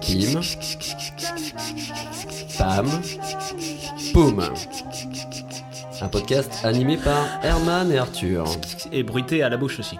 Pim. Pam. Poum. Un podcast animé par Herman et Arthur. Et bruité à la bouche aussi.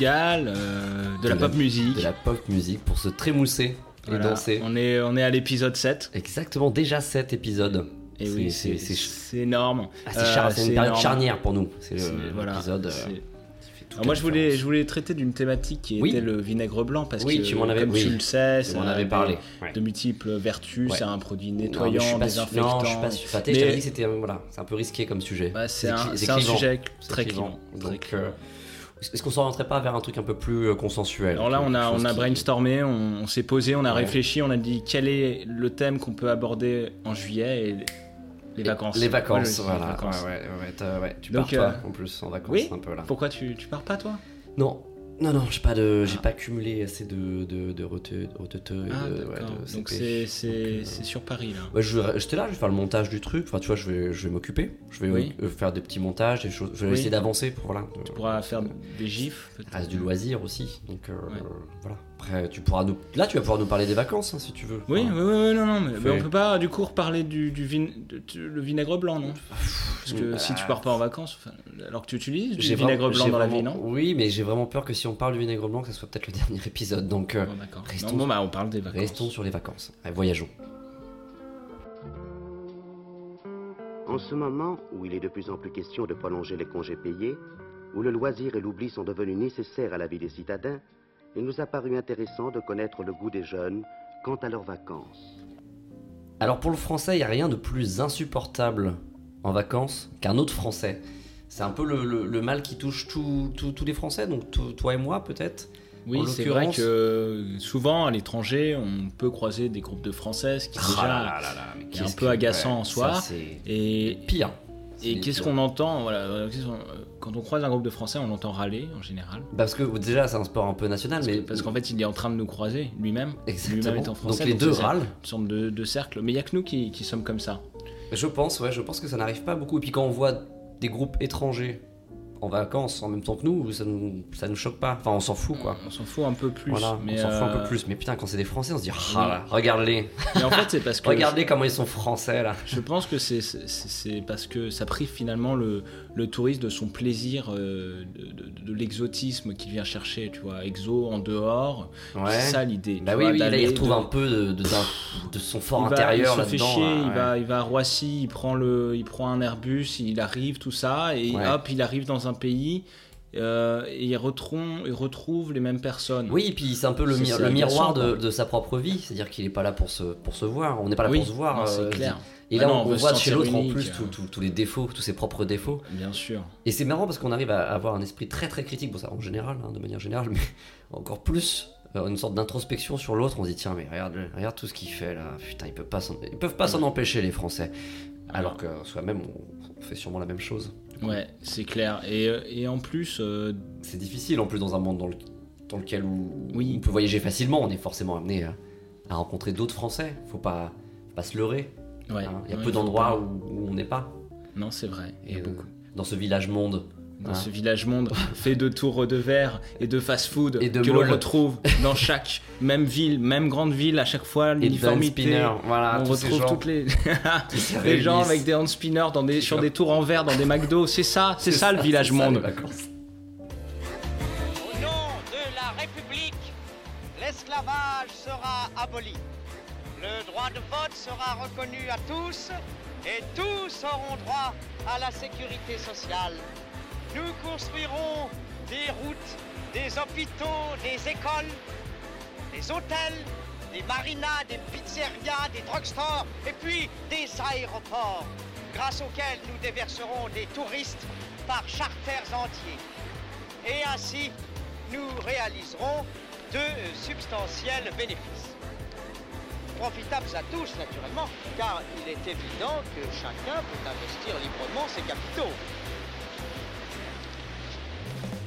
Des cigales, euh, de la De pop musique. De la pop musique pour se trémousser et Voilà. danser. On est, on est à l'épisode 7. Exactement, déjà 7 épisodes. Et oui, c'est c'est- c'est énorme. ah, c'est Euh, char- c'est une période énorme. charnière pour nous. C'est C'est- le- voilà, l'épisode. euh, c'est- Alors moi, je voulais, je voulais traiter d'une thématique qui Oui. était le vinaigre blanc parce Oui, que, tu m'en avais- comme oui. tu le sais, ça m'en a avais des- parlé. ouais. de multiples vertus. Ouais. C'est un produit Non, mais je nettoyant, suis pas désinfectant. Non, je suis pas sûr. Enfin, t'as- je Mais- t'avais dit que c'était euh, voilà, c'est un peu risqué comme sujet. Bah, c'est un, cli- c'est un sujet C'est très clivant. clivant. très Donc, clivant. euh, est-ce qu'on s'orienterait pas vers un truc un peu plus euh, consensuel Alors là, on a, on a qui- brainstormé, on, on s'est posé, on a Ouais. réfléchi, on a dit quel est le thème qu'on peut aborder en juillet et les vacances. Les vacances, Ouais, voilà. les vacances. Ouais, Tu Donc, pars toi euh, en plus en vacances oui. un peu là. Pourquoi tu, tu pars pas toi? Non, non, non, j'ai pas de, j'ai Ah. pas cumulé assez de de de rete- Ah de, ouais, de Donc c'est c'est Donc, euh, c'est sur Paris là. Ouais, je j'étais là, je vais faire le montage du truc. Enfin, tu vois, je vais, je vais m'occuper. Je vais Oui. euh, faire des petits montages, des choses. Je vais Oui. essayer d'avancer pour voilà. Tu pourras faire des gifs. peut-être. Il reste du loisir aussi. Donc euh, Ouais. voilà. Après, tu pourras nous. Là, tu vas pouvoir nous parler des vacances hein, si tu veux. Oui, oui, oui, oui, non, non, mais, mais on peut pas du coup reparler du, du vin- de- de- le vinaigre blanc, non? Parce que Bah, si tu pars pas en vacances, enfin, alors que tu utilises du J'ai vinaigre blanc dans la vie, non? Oui, mais j'ai vraiment peur que si on parle du vinaigre blanc, que ce soit peut-être le dernier épisode. Donc euh, Bon, d'accord. restons- Non, bon, bah, on parle des vacances. restons sur les vacances. Allez, voyageons. En ce moment où il est de plus en plus question de prolonger les congés payés, où le loisir et l'oubli sont devenus nécessaires à la vie des citadins, il nous a paru intéressant de connaître le goût des jeunes quant à leurs vacances. Alors pour le français, il n'y a rien de plus insupportable en vacances qu'un autre français. C'est un peu le, le- le mal qui touche tous tous- tous les Français, donc to- toi et moi peut-être. Oui, c'est vrai que souvent à l'étranger, on peut croiser des groupes de Français, ce qui Ah déjà est un peu agaçant en soi. Ça, Et, pire. Et qu'est-ce qu'on entend voilà, euh, euh, Quand on croise un groupe de Français, on l'entend râler en général. Parce que déjà c'est un sport un peu national, Parce mais que- parce qu'en fait, il est en train de nous croiser lui-même. exactement. Lui-même étant français. donc les deux râlent. Une sorte de, de cercle. Mais il n'y a que nous qui, qui sommes comme ça. Je pense, ouais, je pense que ça n'arrive pas beaucoup. Et puis quand on voit des groupes étrangers en vacances en même temps que nous, ça nous, ça nous choque pas. Enfin, on s'en fout quoi. On s'en fout un peu plus. Voilà, mais, on s'en fout un euh, peu plus. Mais putain, quand c'est des Français, on se dit, ah regarde-les, Mais en fait, c'est parce que. regardez comment ils sont français là. Je pense que c'est- c'est parce que ça prive finalement le, le touriste de son plaisir, euh, de, de- de l'exotisme qu'il vient chercher, tu vois, exo en dehors. Ouais. C'est ça l'idée. Bah oui, vois, oui, là il retrouve de- un peu de, son fort il va- intérieur il se fait chier, il, va, il va à Roissy, il prend, le, il prend un Airbus, il arrive, tout ça, et Ouais. hop, il arrive dans un pays, euh, et il retrouve, il retrouve les mêmes personnes. Oui, et puis c'est un peu le, mi- miroir de, sa propre vie, c'est-à-dire qu'il est pas là pour se, pour se voir, on n'est pas là oui, pour se voir. non, c'est euh, clair. Et Ah là, non, on, on voit chez l'autre en plus tous- les défauts, tous ses propres défauts. Bien sûr. Et c'est marrant parce qu'on arrive à avoir un esprit très très critique, bon ça en général, hein, de manière générale, mais encore plus euh, une sorte d'introspection sur l'autre. On se dit tiens mais regarde, regarde tout ce qu'il fait là, putain ils peuvent pas s'en, ils peuvent pas s'en empêcher les Français. Alors que soi-même on fait sûrement la même chose. Ouais, c'est clair. Et, euh, et en plus, euh, C'est difficile en plus dans un monde dans, le- dans lequel où Oui. on peut voyager facilement, on est forcément amené à, à rencontrer d'autres Français. Faut pas, faut pas se leurrer. ouais, hein. Il y a ouais, peu d'endroits où, où on n'est pas. Non, c'est vrai. Il y a Et, euh, beaucoup. Dans ce village monde. Dans hein. ce village monde fait de tours de verre et de fast-food Et de que l'on retrouve dans chaque même ville, même grande ville, à chaque fois l'uniformité. spinner, voilà, On retrouve toutes les, gens avec des hand spinners dans des, sur des tours en verre dans des McDo. C'est ça, c'est ça, le village ça, monde. les vacances. Au nom de la République, l'esclavage sera aboli. Le droit de vote sera reconnu à tous et tous auront droit à la sécurité sociale. Nous construirons des routes, des hôpitaux, des écoles, des hôtels, des marinas, des pizzerias, des drugstores et puis des aéroports, grâce auxquels nous déverserons des touristes par charters entiers. Et ainsi, nous réaliserons de substantiels bénéfices. profitables à tous, naturellement, car il est évident que chacun peut investir librement ses capitaux.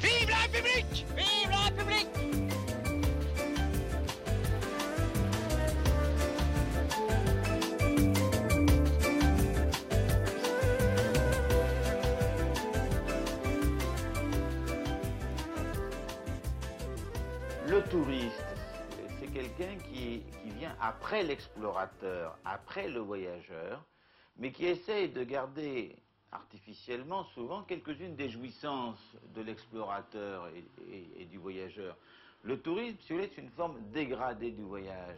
Vive la République! Vive la République! Le touriste, c'est quelqu'un qui, qui vient après l'explorateur, après le voyageur, mais qui essaye de garder artificiellement souvent quelques-unes des jouissances de l'explorateur et, et- et du voyageur. Le tourisme, si vous voulez, c'est une forme dégradée du voyage.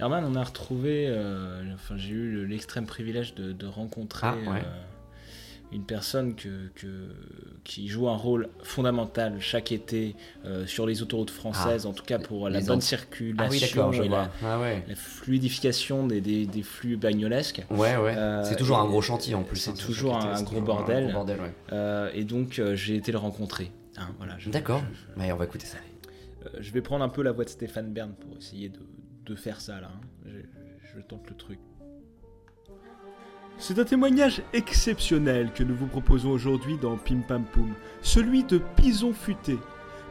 Herman, on a retrouvé, euh, enfin j'ai eu le- l'extrême privilège de, de rencontrer Ah, ouais. euh, une personne que, que- qui joue un rôle fondamental chaque été euh, sur les autoroutes françaises, en tout cas pour la bonne circulation Ah oui, je et la. Ah ouais. la fluidification des, des- des flux bagnolesques. Ouais, ouais. Euh, c'est toujours un gros chantier en plus. c'est hein, toujours un gros bordel. gros bordel, ouais. Euh, et donc euh, j'ai été le rencontrer. Hein, voilà, D'accord. on va écouter ça. euh, je vais prendre un peu la voix de Stéphane Bern pour essayer de, de faire ça là. hein. Je, je tente le truc. C'est un témoignage exceptionnel que nous vous proposons aujourd'hui dans Pim Pam Poum, celui de Pison Futé.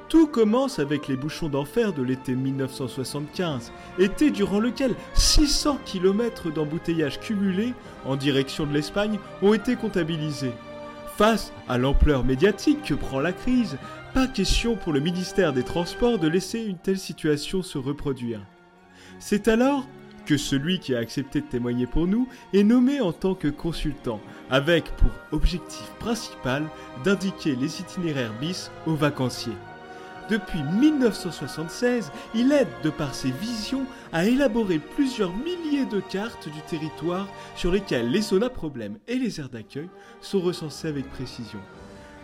Tout commence avec les bouchons d'enfer de l'été 1975, été durant lequel 600 km d'embouteillages cumulés en direction de l'Espagne ont été comptabilisés. Face à l'ampleur médiatique que prend la crise, pas question pour le ministère des Transports de laisser une telle situation se reproduire. C'est alors que celui qui a accepté de témoigner pour nous est nommé en tant que consultant, avec pour objectif principal d'indiquer les itinéraires bis aux vacanciers. Depuis 1976, il aide, de par ses visions, à élaborer plusieurs milliers de cartes du territoire sur lesquelles les zones à et les aires d'accueil sont recensées avec précision.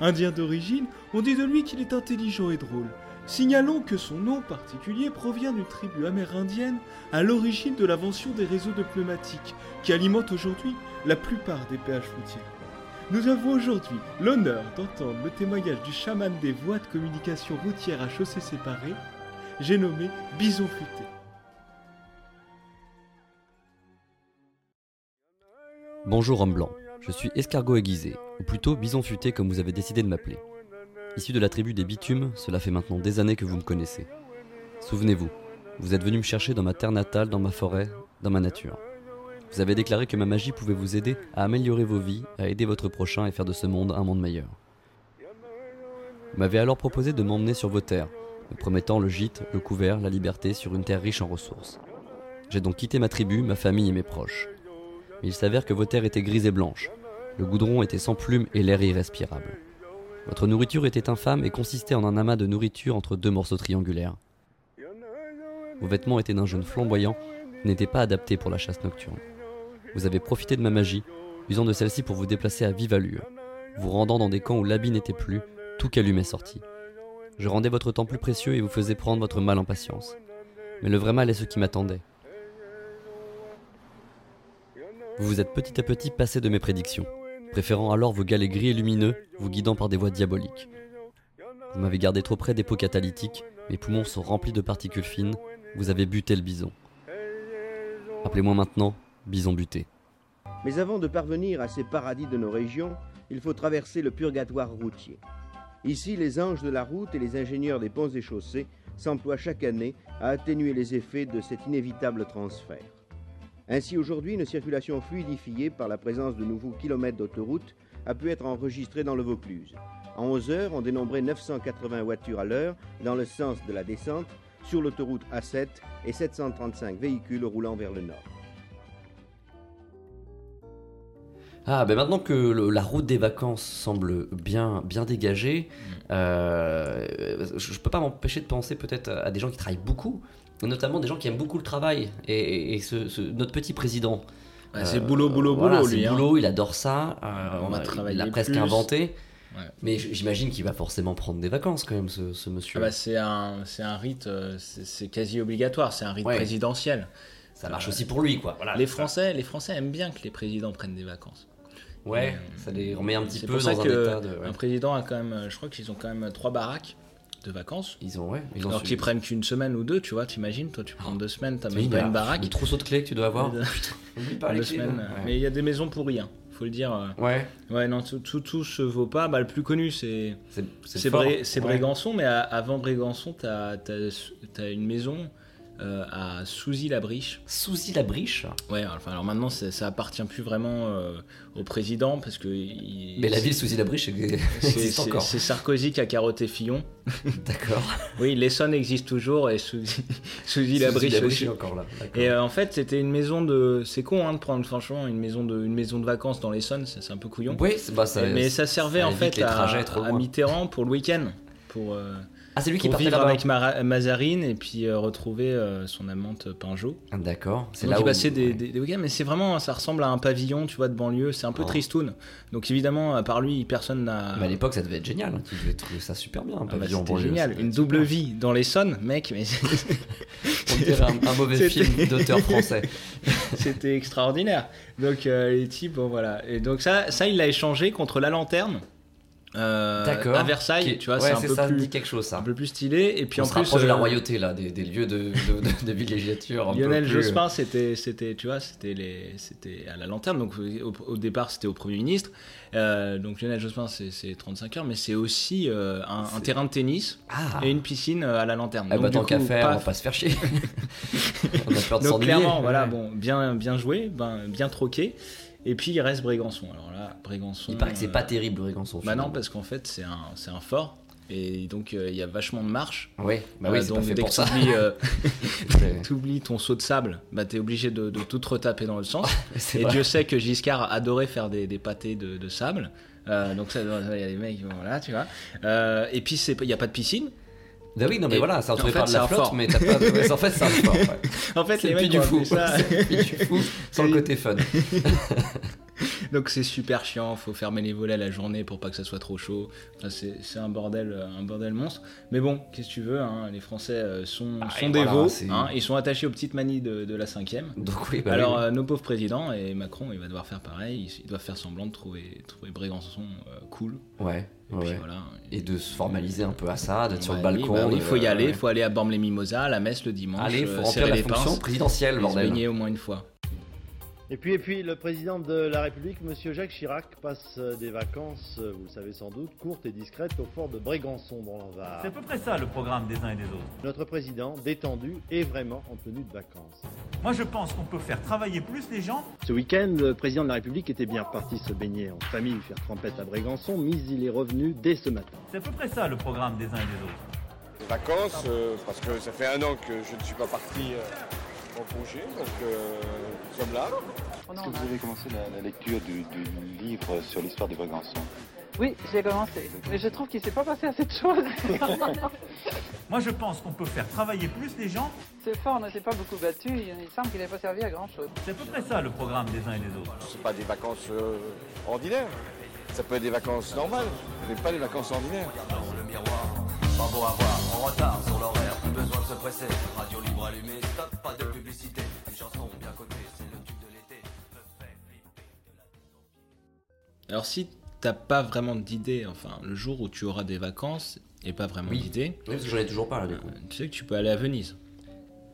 Indien d'origine, on dit de lui qu'il est intelligent et drôle. Signalons que son nom particulier provient d'une tribu amérindienne à l'origine de l'invention des réseaux de pneumatiques qui alimentent aujourd'hui la plupart des péages routiers. Nous avons aujourd'hui l'honneur d'entendre le témoignage du chaman des voies de communication routière à chaussées séparées, j'ai nommé Bison Futé. Bonjour homme blanc, je suis escargot aiguisé, ou plutôt bison futé comme vous avez décidé de m'appeler. Issu de la tribu des bitumes, cela fait maintenant des années que vous me connaissez. Souvenez-vous, vous êtes venu me chercher dans ma terre natale, dans ma forêt, dans ma nature. Vous avez déclaré que ma magie pouvait vous aider à améliorer vos vies, à aider votre prochain et faire de ce monde un monde meilleur. Vous m'avez alors proposé de m'emmener sur vos terres, me promettant le gîte, le couvert, la liberté sur une terre riche en ressources. J'ai donc quitté ma tribu, ma famille et mes proches. Mais il s'avère que vos terres étaient grises et blanches. Le goudron était sans plumes et l'air irrespirable. Votre nourriture était infâme et consistait en un amas de nourriture entre deux morceaux triangulaires. Vos vêtements étaient d'un jaune flamboyant et n'étaient pas adaptés pour la chasse nocturne. Vous avez profité de ma magie, usant de celle-ci pour vous déplacer à vive allure, vous rendant dans des camps où l'habit n'était plus, tout calumet sorti. Je rendais votre temps plus précieux et vous faisais prendre votre mal en patience. Mais le vrai mal est ce qui m'attendait. Vous vous êtes petit à petit passé de mes prédictions, préférant alors vos galets gris et lumineux, vous guidant par des voies diaboliques. Vous m'avez gardé trop près des pots catalytiques, mes poumons sont remplis de particules fines, vous avez buté le bison. Appelez-moi maintenant bison buté. Mais avant de parvenir à ces paradis de nos régions, il faut traverser le purgatoire routier. Ici, les anges de la route et les ingénieurs des ponts et chaussées s'emploient chaque année à atténuer les effets de cet inévitable transfert. Ainsi, aujourd'hui, une circulation fluidifiée par la présence de nouveaux kilomètres d'autoroute a pu être enregistrée dans le Vaucluse. En 11 heures, on dénombrait 980 voitures à l'heure dans le sens de la descente sur l'autoroute A7 et 735 véhicules roulant vers le nord. Ah, ben maintenant que le- la route des vacances semble bien, bien dégagée, euh, je, je peux pas m'empêcher de penser peut-être à, à des gens qui travaillent beaucoup, notamment des gens qui aiment beaucoup le travail. Et, et- et ce, ce- notre petit président. Ouais, c'est euh, boulot, boulot, voilà, boulot, lui, hein. boulot, il adore ça. euh, On va a- il l'a presque plus. inventé. Ouais. Mais j'imagine qu'il va forcément prendre des vacances quand même, ce, ce monsieur. Ah bah, c'est un, c'est un rite, euh, c'est quasi obligatoire, c'est un rite Ouais. présidentiel. ça marche aussi pour lui, quoi. Voilà, les, ça. Français, les Français aiment bien que les présidents prennent des vacances. Ouais, Euh, ça les remet un petit peu pour dans ça un que état de. ouais. un président a quand même, euh, je crois qu'ils ont quand même trois baraques de vacances. Ils ont, ouais. Ils ont Alors qu'ils prennent qu'une semaine ou deux, tu vois, t'imagines, toi tu prends deux semaines, t'as même pas une baraque. Le trousseau de clés que tu dois avoir. Deux- Putain, oublie pas les deux clés. semaines. Mais il y a des maisons pourries, hein, faut le dire. euh. Ouais, Ouais, non, tout, tout, tout se vaut pas. Bah, le plus connu, c'est c'est. Brégançon, mais à- avant Brégançon, t'as as, une maison euh, à Souzy-la-Briche. Souzy la briche. Ouais, enfin, alors maintenant, ça, ça appartient plus vraiment euh, au président parce que. il- Mais la ville Souzy la briche c'est- existe encore. c'est Sarkozy qui a carotté Fillon. D'accord. Oui, l'Essonne existe toujours et Souzy- Souzy-la-Briche Souzy-la-Briche aussi. est encore là. Et euh, en fait, c'était une maison de. C'est con hein, de prendre franchement une maison de, une maison de vacances dans l'Essonne, c'est un peu couillon. Oui, c'est- bah, ça, mais ça servait en fait à, à. Mitterrand pour le week-end. Pour, Ah, c'est lui qui pour partait vivre là-bas. avec Mara- Mazarine et puis euh, retrouver euh, son amante Pinjot. Ah, D'accord. C'est là il où. passait des, ouais. des- des week-ends, mais c'est vraiment, ça ressemble à un pavillon, tu vois, de banlieue. C'est un peu Oh. tristoun. Donc évidemment, à part lui, personne n'a. Mais à l'époque, ça devait être génial. hein. Tu devais trouver ça super bien. Un Ah bah, pavillon en C'était banlieue, génial, une double super. vie dans l'Essonne, mec, mais On dirait un, un mauvais film d'auteur français. c'était extraordinaire. Donc euh, les types, bon voilà. Et donc ça, ça il l'a échangé contre la lanterne euh, à Versailles, Qui- tu vois, ouais, c'est un peu ça, plus, quelque chose ça. un peu plus stylé. Et puis on en se plus, rapproche de la euh, royauté là, des, des lieux de, de, de, de villégiature. Lionel plus- euh, Jospin, c'était, c'était, tu vois, c'était les, c'était à la lanterne. Donc au, au départ, c'était au Premier ministre. Euh, donc Lionel Jospin, c'est, c'est 35 heures, mais c'est aussi euh, un, terrain de tennis Ah, et une piscine euh, à la lanterne. Ah donc bah tant qu'à faire, on va pas se faire chier. on a peur de Donc clairement, voilà, Ouais. bon, bien, bien joué, ben, bien troqué. Et puis il reste Brégançon. Alors là, Brégançon. Il paraît que c'est euh, pas terrible, Brégançon. Bah non, parce qu'en fait, c'est un, c'est un fort. Et donc euh, il y a vachement de marche. Oui, bah Euh, oui, c'est donc pas fait dès pour que ça. t'oublies, euh, t'oublies ton saut de sable, bah t'es obligé de, de tout retaper dans le sens. Et vrai. Dieu sait que Giscard adorait faire des, des pâtés de, de sable. Euh, donc il y a des mecs, voilà, tu vois. Euh, et puis il n'y a pas de piscine. Bah oui, non mais Et voilà, c'est en fait, par de la flotte, fort. mais t'as pas. ouais, en fait, c'est un fort. ouais. En fait, C'est les mecs du fou. ça. C'est le puits du fou, sans le côté fun. Donc c'est super chiant, faut fermer les volets la journée pour pas que ça soit trop chaud. Enfin, c'est c'est un bordel, euh, un bordel monstre. Mais bon, qu'est-ce que tu veux, hein, les Français euh, sont, Ah, sont voilà, c'est- hein, ils sont attachés aux petites manies de, de la cinquième. Donc oui, bah Alors oui. euh, nos pauvres présidents et Macron, il va devoir faire pareil. Ils, ils doivent faire semblant de trouver, trouver Brégançon euh, cool. ouais, Et ouais, puis ouais. voilà. Et de se formaliser un peu à ça, d'être sur le balcon. bah oui, il faut y aller, il faut aller à Bormes-les-Mimosas, à la messe le dimanche. Aller, euh, faut remplir la fonction pinces, présidentielle, et se bordel. baigner au moins une fois. Et puis, et puis, le président de la République, Monsieur Jacques Chirac, passe euh, des vacances, euh, vous le savez sans doute, courtes et discrètes au fort de Brégançon dans le Var. C'est à peu près ça le programme des uns et des autres. Notre président, détendu, est vraiment en tenue de vacances. Moi je pense qu'on peut faire travailler plus les gens. Ce week-end, le président de la République était bien reparti se baigner en famille, faire trempette à Brégançon, mais il est revenu dès ce matin. C'est à peu près ça le programme des uns et des autres. Des vacances, euh, parce que ça fait un an que je ne suis pas parti euh, en congé, donc euh, nous sommes là. Est-ce que vous avez commencé la, la lecture du, du livre sur l'histoire de Brégançon Oui, j'ai commencé. Mais je trouve qu'il ne s'est pas passé assez de choses. Moi je pense qu'on peut faire travailler plus les gens. Ce fort ne s'est pas beaucoup battu. Il semble qu'il n'ait pas servi à grand chose. C'est à peu près ça le programme des uns et des autres. Ce pas des vacances euh, ordinaires. Ça peut être des vacances normales, mais pas des vacances ordinaires. le miroir. Pas beau à voir, en retard sur l'horaire, plus besoin de se presser. Radio libre allumée, stop, pas de Alors si t'as pas vraiment d'idée, enfin le jour où tu auras des vacances et pas vraiment Oui. d'idée, Oui, parce que j'en ai toujours pas là du coup. euh, tu sais que tu peux aller à Venise.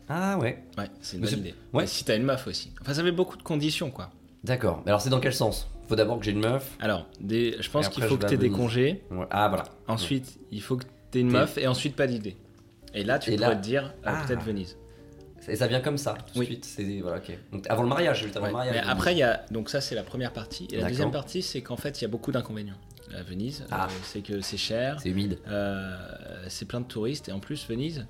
Ah ouais. Ouais, c'est une bonne idée. ouais. Et si t'as une meuf aussi. Enfin ça fait beaucoup de conditions quoi. D'accord. Mais alors c'est dans quel sens? Faut d'abord que j'ai une meuf. Alors, des, je pense qu'il faut que t'aies des congés. Ouais. Ah voilà. Ensuite, il faut que t'aies une meuf et ensuite pas d'idée. Et là, tu Et pourrais là- te dire euh, Ah. peut-être Venise. Et ça vient comme ça, tout de Oui. suite. C'est voilà, ok. Donc avant le mariage, juste avant Ouais. le mariage. Mais après, il y a donc ça c'est la première partie. Et la deuxième partie, c'est qu'en fait, il y a beaucoup d'inconvénients. À Venise, Ah. euh, c'est que c'est cher, c'est humide. euh, c'est plein de touristes et en plus Venise,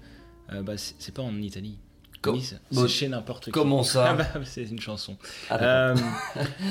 euh, bah, c'est pas en Italie. Com- Venise, Bon, c'est chez n'importe qui. comment ça Ah bah, C'est une chanson. Ah. Euh,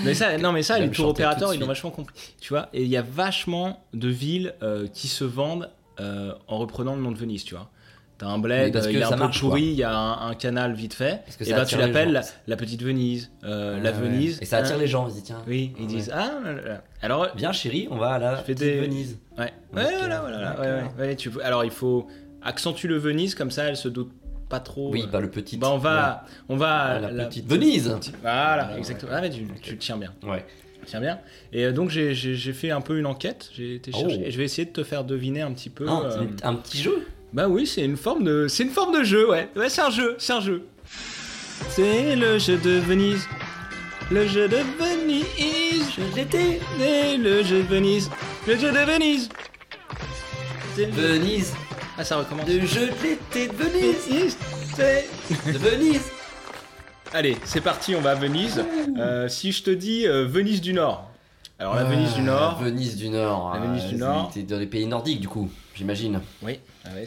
mais ça, non, mais ça, les tout opérateurs, ils suite. ont vachement compris. Tu vois, et il y a vachement de villes qui se vendent en reprenant le nom de Venise, tu vois. T'as un bled, parce euh, que il est un ça peu pourri, il y a un, un canal vite fait, et ben tu les l'appelles la, la petite Venise, euh, la Ah ouais. Venise. Et ça attire hein. les gens. Ils disent tiens. Oui, ils Ouais. disent ah. là, là. Alors Viens chérie, on va à la petite des- Venise. Ouais, ouais, Ok, voilà, voilà. ouais, ouais, ouais, tu... Alors il faut accentuer le Venise comme ça, elle se doute pas trop. Oui, euh, pas le petit. Bah on va, on va Ah, à la petite Venise. Voilà, Ouais, exactement. Ah mais tu, tu le tiens bien. Ouais. Tiens bien. Et euh, donc j'ai- fait un peu une enquête, j'ai été chercher, Oh. et je vais essayer de te faire deviner un petit peu. Ah, euh, un petit jeu? Bah oui, c'est une forme de, c'est une forme de jeu, ouais. Ouais, c'est un jeu, c'est un jeu. C'est le jeu de Venise. Le jeu de Venise. Et le jeu de Venise. Le jeu de Venise. C'est- Venise Ah, ça recommence. Le jeu de l'été de Venise Venise. C'est. De Venise Allez, c'est parti, on va à Venise. Euh, si je te dis euh, Venise du Nord. Alors la Venise du Ah, Nord. Venise du Nord. La Venise ah, du c'est- Nord. T'es dans les pays nordiques, du coup, j'imagine. Oui, ah ouais,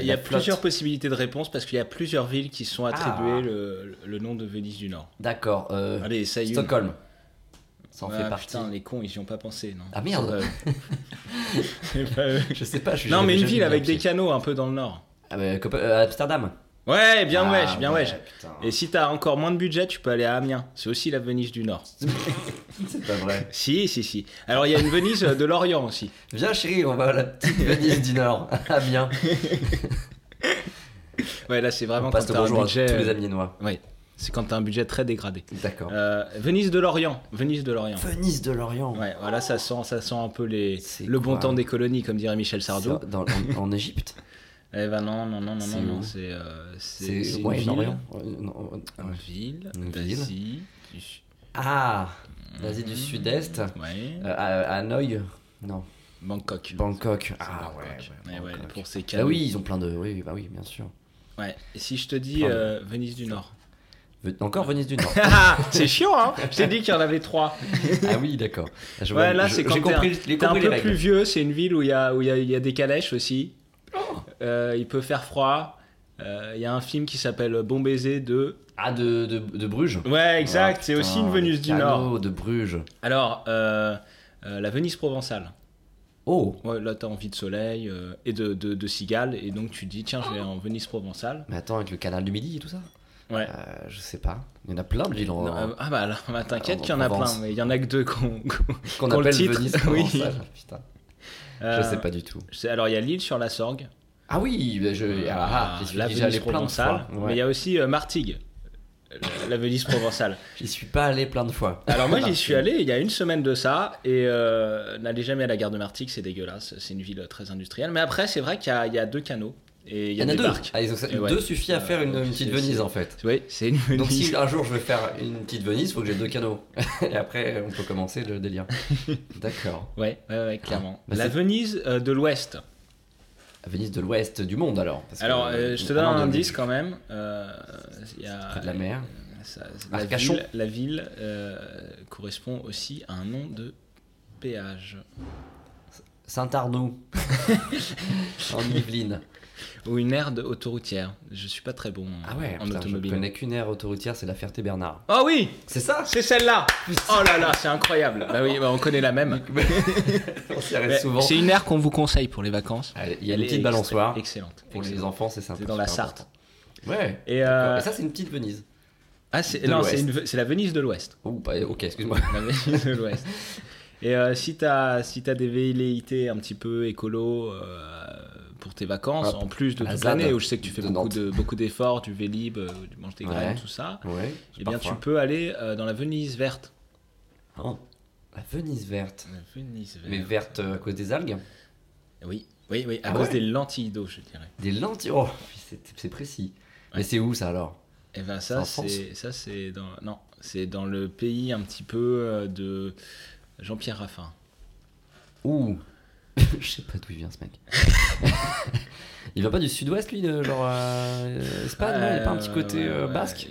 il y a flotte. plusieurs possibilités de réponse parce qu'il y a plusieurs villes qui sont attribuées Ah. le, le nom de Venise du Nord. D'accord. euh, Allez, ça y est. Stockholm. Ça en Ah, fait partie. Putain, les cons, ils y ont pas pensé, non Ah, merde. Pas eux. Je sais pas, je suis Non, mais une ville avec des canaux un peu dans le nord. Ah, bah, Copa- euh, Amsterdam. Ouais, bien Ah, wesh, bien ouais, wesh. putain. Et si t'as encore moins de budget, tu peux aller à Amiens. C'est aussi la Venise du Nord. C'est pas vrai. si, si, si. Alors il y a une Venise de l'Orient aussi. Viens, chérie, on va à la petite Venise du Nord. Ah, bien. Ouais, là c'est vraiment On passe quand t'as un bonjour à budget. tous les euh, Amiénois. Ouais, c'est quand t'as un budget très dégradé. D'accord. Euh, Venise de l'Orient. Venise de l'Orient. Venise de l'Orient. Ouais, voilà, ça sent, ça sent un peu les, le bon temps des colonies, comme dirait Michel Sardou. Dans, en, en Égypte. Eh ben non, non, non, non, C'est non, c'est euh, c'est C'est c'est une ouais, ville. non, ouais. Une ville Une ville. d'Asie. du Sud- Ah, l'Asie du Sud-Est. Ouais. Euh, Hanoï. Non. Bangkok. Bangkok. Ah ouais. Bangkok. ouais, Ouais, ouais, Bangkok. pour ces Bah canaux. oui, ils ont plein de. Oui, bah oui, bien sûr. Ouais. Et si je te dis euh, Venise du Nord? Encore Venise du Nord. c'est chiant, hein Je t'ai dit qu'il y en avait trois. ah oui, d'accord. Je Ouais, vois- là je- c'est quand j'ai t'es un, compris, un compris peu règles. plus vieux, c'est une ville où il y a, où il y a, il y a des calèches aussi. Oh. Euh, il peut faire froid. Euh, Il y a un film qui s'appelle Bon baiser de. Ah, de, de, de Bruges Ouais, exact, Ah, c'est aussi une Venise du Nord. de Bruges. Alors, euh, la Venise provençale. Oh Ouais, là t'as envie de soleil et de, de, de cigales, et donc tu dis tiens, je vais en Venise provençale. Mais attends, avec le canal du Midi et tout ça Ouais. Euh, je sais pas. Il y en a plein de villes en. Euh, ah bah, là, bah, t'inquiète qu'il y en a plein, mais il y en a que deux qu'on Qu'on le appelle titre. Venise Oui. provençale. Putain. Euh, Je sais pas du tout. Alors il y a l'île sur la Sorgue. Ah oui, bah, je. Ah, ah, plein de fois. Ouais. Mais il y a aussi euh, Martigues, la Venise provençale. J'y suis pas allé plein de fois. Alors moi j'y suis allé il y a une semaine de ça et euh, n'allez jamais à la gare de Martigues, c'est dégueulasse, c'est une ville très industrielle. Mais après c'est vrai qu'il y, a- il y a deux canaux et il y a en a deux. Ah, ils ont- Et ouais. Deux suffit à faire une, Euh, une petite Venise en fait. Oui, c'est une Donc si un jour je veux faire une petite Venise, il faut que j'ai deux canaux. Et après, on peut commencer le délire. D'accord. Ouais, ouais, ouais, clairement. Bah, la Venise euh, de l'Ouest. Venise de l'Ouest du monde alors. parce Alors euh, euh, je te donne un indice quand même. Euh, y a, Près de la mer. ça- la ville, la ville correspond aussi à un nom de péage. Saint-Arnoux. en Yvelines. Ou une aire de autoroutière. Je suis pas très bon en, Ah ouais, en putain, je automobile. connais qu'une aire autoroutière, c'est la Ferté-Bernard. Oh oui C'est ça C'est celle-là Oh là là, c'est incroyable Bah oui, bah on connaît la même. On s'y arrête souvent. C'est une aire qu'on vous conseille pour les vacances. Il y a Elle une petite balançoire. Excellente. Pour les enfants, c'est sympa. C'est dans la Sarthe. Ouais. Et, euh, Et ça, c'est une petite Venise. Ah, c'est, la Venise de l'Ouest. Oh, bah, ok, excuse-moi. La Venise de l'Ouest. Et euh, si t'as si t'as des velléités un petit peu écolo euh, tes vacances, Hop, en plus de toute l'année où je sais que tu fais de beaucoup, de, beaucoup d'efforts, du vélib, euh, du manges des Ouais. graines, tout ça, Ouais. eh bien parfois. tu peux aller euh, dans la Venise verte. Oh, la Venise verte. La Venise verte. Mais verte euh, à cause des algues Oui, oui, oui, à Ah cause ouais des lentilles d'eau, je dirais. Des lentilles Oh, c'est précis. Mais c'est où ça alors? Et ben ça c'est ça c'est dans non c'est dans le pays un petit peu de Jean-Pierre Raffin. Ouh Je sais pas d'où il vient ce mec. il vient pas du sud-ouest lui, de genre euh, Espagne, non? Il a pas un petit côté Ouais, euh, ouais, basque?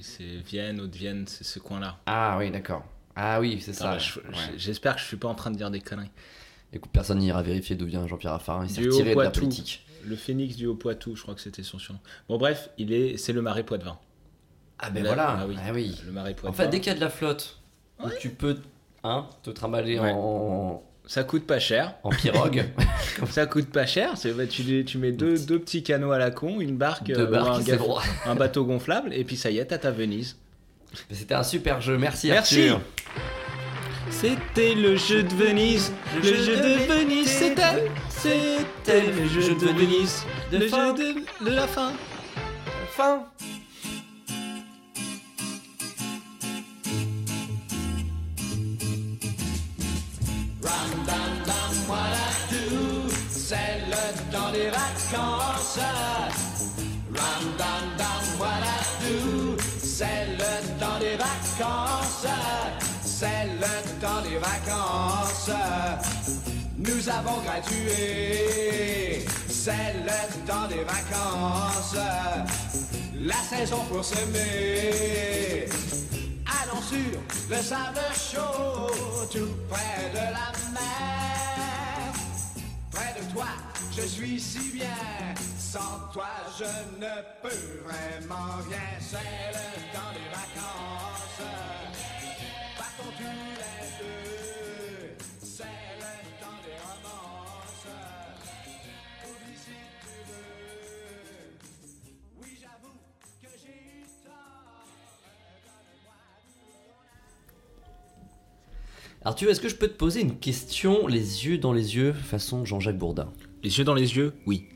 C'est Vienne, Haute-Vienne, c'est ce coin-là. Ah oui, d'accord. Ah oui, c'est ça. Ouais. J'espère que je suis pas en train de dire des conneries. Écoute, personne n'ira vérifier d'où vient Jean-Pierre Raffarin. Il s'est retiré de la Haut-Poitou. politique. Le phénix du Haut-Poitou, je crois que c'était son surnom. Bon bref, il est c'est le marais Poitevin. Ah ben Là- voilà. ah oui. Ah oui. Le marais En fait, dès qu'il y a de la flotte, tu peux hein, te trimballer en, Ça coûte pas cher. en pirogue. Ça coûte pas cher. Bah, tu, tu mets deux, deux petits canots à la con, une barque, euh, barques, un, bon. un bateau gonflable, et puis ça y est, t'as ta Venise. C'était un super jeu. Merci, Merci. Arthur. C'était le jeu de Venise, le, jeu, de Venise, c'était, c'était le jeu de Venise, le jeu de, de la fin. Fin. Dam voilà tout, c'est le temps des vacances. Ram tout, c'est le temps des vacances. C'est le temps des vacances. Nous avons gradué, c'est le temps des vacances. La saison pour semer. Le sable chaud, tout près de la mer. Près de toi, je suis si bien. Sans toi, je ne peux vraiment rien. C'est le temps des vacances. Partons Arthur, est-ce que je peux te poser une question les yeux dans les yeux, façon Jean-Jacques Bourdin? Les yeux dans les yeux? Oui.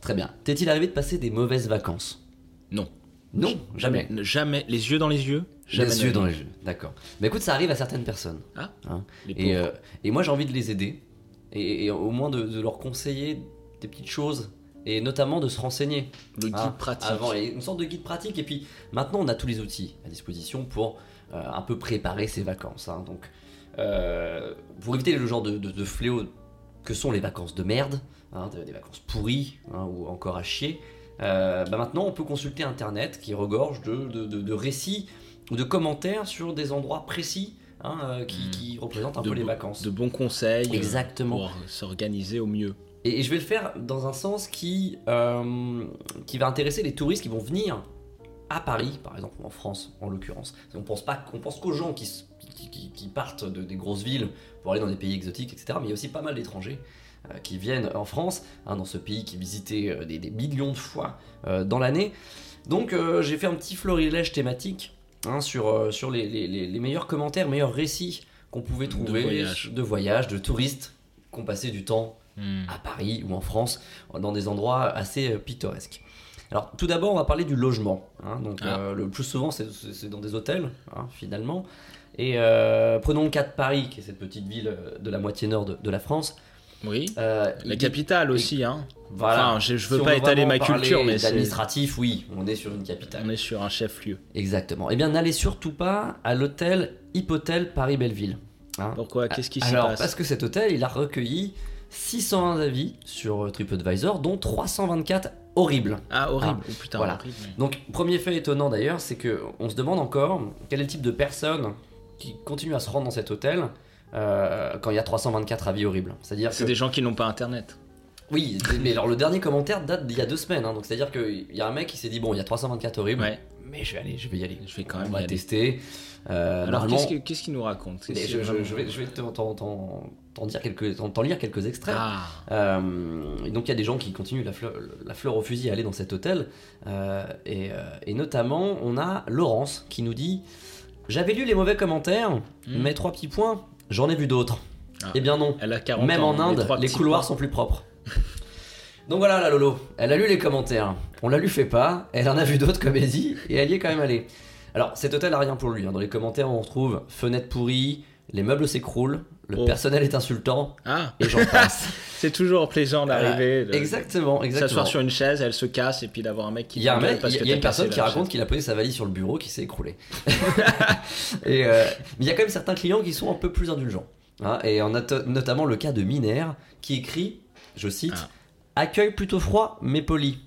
Très bien. T'est-il arrivé de passer des mauvaises vacances? Non. Non, jamais. Jamais. Les yeux dans les yeux? Jamais. Les yeux dans les yeux, d'accord. Mais écoute, ça arrive à certaines personnes. Ah, Hein. les et, euh, et moi, j'ai envie de les aider. Et, et au moins de, de leur conseiller des petites choses. Et notamment de se renseigner. Le guide Hein, pratique. Avant, et une sorte de guide pratique. Et puis maintenant, on a tous les outils à disposition pour euh, un peu préparer ses vacances. hein. Donc, euh, pour éviter le genre de, de, de fléau que sont les vacances de merde, hein, de- des vacances pourries hein, ou encore à chier, euh, bah maintenant on peut consulter Internet qui regorge de, récits ou de commentaires sur des endroits précis hein, euh, qui, qui représentent un. De peu les vacances. De bons conseils. euh, Exactement. Pour s'organiser au mieux. Et, et je vais le faire dans un sens qui, euh, qui va intéresser les touristes qui vont venir à Paris, par exemple, ou en France en l'occurrence. On pense pas, on pense qu'aux gens qui, qui, partent de, des grosses villes pour aller dans des pays exotiques, etc. Mais il y a aussi pas mal d'étrangers euh, qui viennent en France, hein, dans ce pays qui est visité euh, des, des millions de fois euh, dans l'année. Donc j'ai fait un petit florilège thématique hein, sur, sur les, les- meilleurs commentaires, meilleurs récits qu'on pouvait trouver voyage. de voyages, de touristes qui ont passé du temps Hmm. à Paris ou en France, dans des endroits assez pittoresques. Alors tout d'abord, on va parler du logement. hein. donc Ah. euh, le plus souvent, c'est- dans des hôtels, hein, finalement. Et euh, prenons le cas de Paris, qui est cette petite ville euh, de la moitié nord de, de la France. Oui. Euh, La capitale aussi, hein. Voilà. Enfin, je, je veux Si pas étaler ma culture, mais c'est. d'administratif, oui, on est sur une capitale. On est sur un chef-lieu. Exactement. Eh bien, n'allez surtout pas à l'hôtel Hippotel Paris-Belleville. hein. Pourquoi? Qu'est-ce qui s'y Alors, passe? parce que cet hôtel, il a recueilli 601 avis sur TripAdvisor, dont 324 horribles. Ah, horrible. Oh, putain, voilà. horrible. Donc, premier fait étonnant d'ailleurs, c'est que on se demande encore quel est le type de personne qui continue à se rendre dans cet hôtel euh, quand il y a 324 avis horribles. C'est-à-dire C'est que des gens qui n'ont pas internet. oui, mais alors le dernier commentaire date d'il y a deux semaines, hein, donc c'est-à-dire qu'il y a un mec qui s'est dit bon, il y a 324 horribles, Ouais. mais je vais aller, je vais y aller. Je vais quand On même va y aller. tester. Euh, Alors, normalement- qu'est-ce que- qu'est-ce qu'il nous raconte? je, vais, je vais t'en, t'en- t'en dire quelques, t'en- t'en lire quelques extraits. Ah. Euh, et donc il y a des gens qui continuent la fleur, la fleur au fusil à aller dans cet hôtel. Et, et notamment, on a Laurence qui nous dit J'avais lu les mauvais commentaires, mais trois petits points, j'en ai vu d'autres. Hmm. Ah. Eh bien non. Elle a 40 Même ans, en les Inde, les, couloirs points. sont plus propres. Donc voilà la Lolo, elle a lu les commentaires, on la lui fait pas, elle en a vu d'autres comme elle dit, et elle y est quand même allée. Alors cet hôtel a rien pour lui, hein. dans les commentaires on retrouve fenêtre pourrie, les meubles s'écroulent, le Oh. personnel est insultant, Ah. et j'en passe. C'est toujours plaisant d'arriver. Exactement, exactement. S'asseoir sur une chaise, elle se casse, et puis d'avoir un mec qui. Il y a, un mec, parce y a- que il y a t'as une personne qui raconte qu'il a posé sa valise sur le bureau qui s'est écroulé. et euh, mais il y a quand même certains clients qui sont un peu plus indulgents. hein, et on a notamment le cas de Minaire qui écrit, je cite, Ah. Accueil plutôt froid mais poli.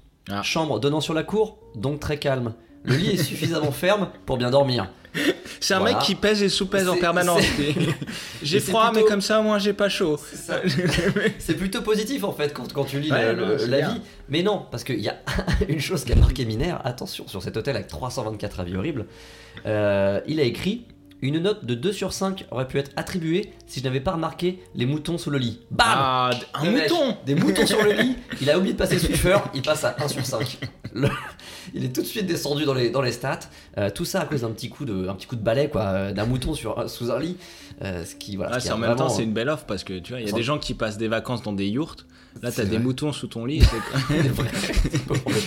Chambre donnant sur la cour, donc très calme. Le lit est suffisamment ferme pour bien dormir. C'est un Voilà. mec qui pèse et sous-pèse en permanence. J'ai froid, mais comme ça, moi, j'ai pas chaud. C'est plutôt positif en fait quand, quand tu lis Ouais, le- bah, le-. Mais non, parce qu'il y a une chose qui a marqué Minaire. Attention, sur cet hôtel avec 324 avis horribles, euh, il a écrit Une note de 2 sur 5 aurait pu être attribuée si je n'avais pas remarqué les moutons sous le lit. Bam Ah, un mouton Des moutons sur le lit, il a oublié de passer le Swiffer, il passe à 1 sur 5. Le- il est tout de suite descendu dans les, dans les stats. Euh, tout ça à cause d'un petit coup de, un petit coup de balai, quoi, euh, d'un mouton sur, sous un lit. Euh, ce qui, voilà, Ah, ce qui en même temps, c'est une belle offre parce que tu vois, il y a des gens qui passent des vacances dans des yurts. Là, t'as des moutons sous ton lit.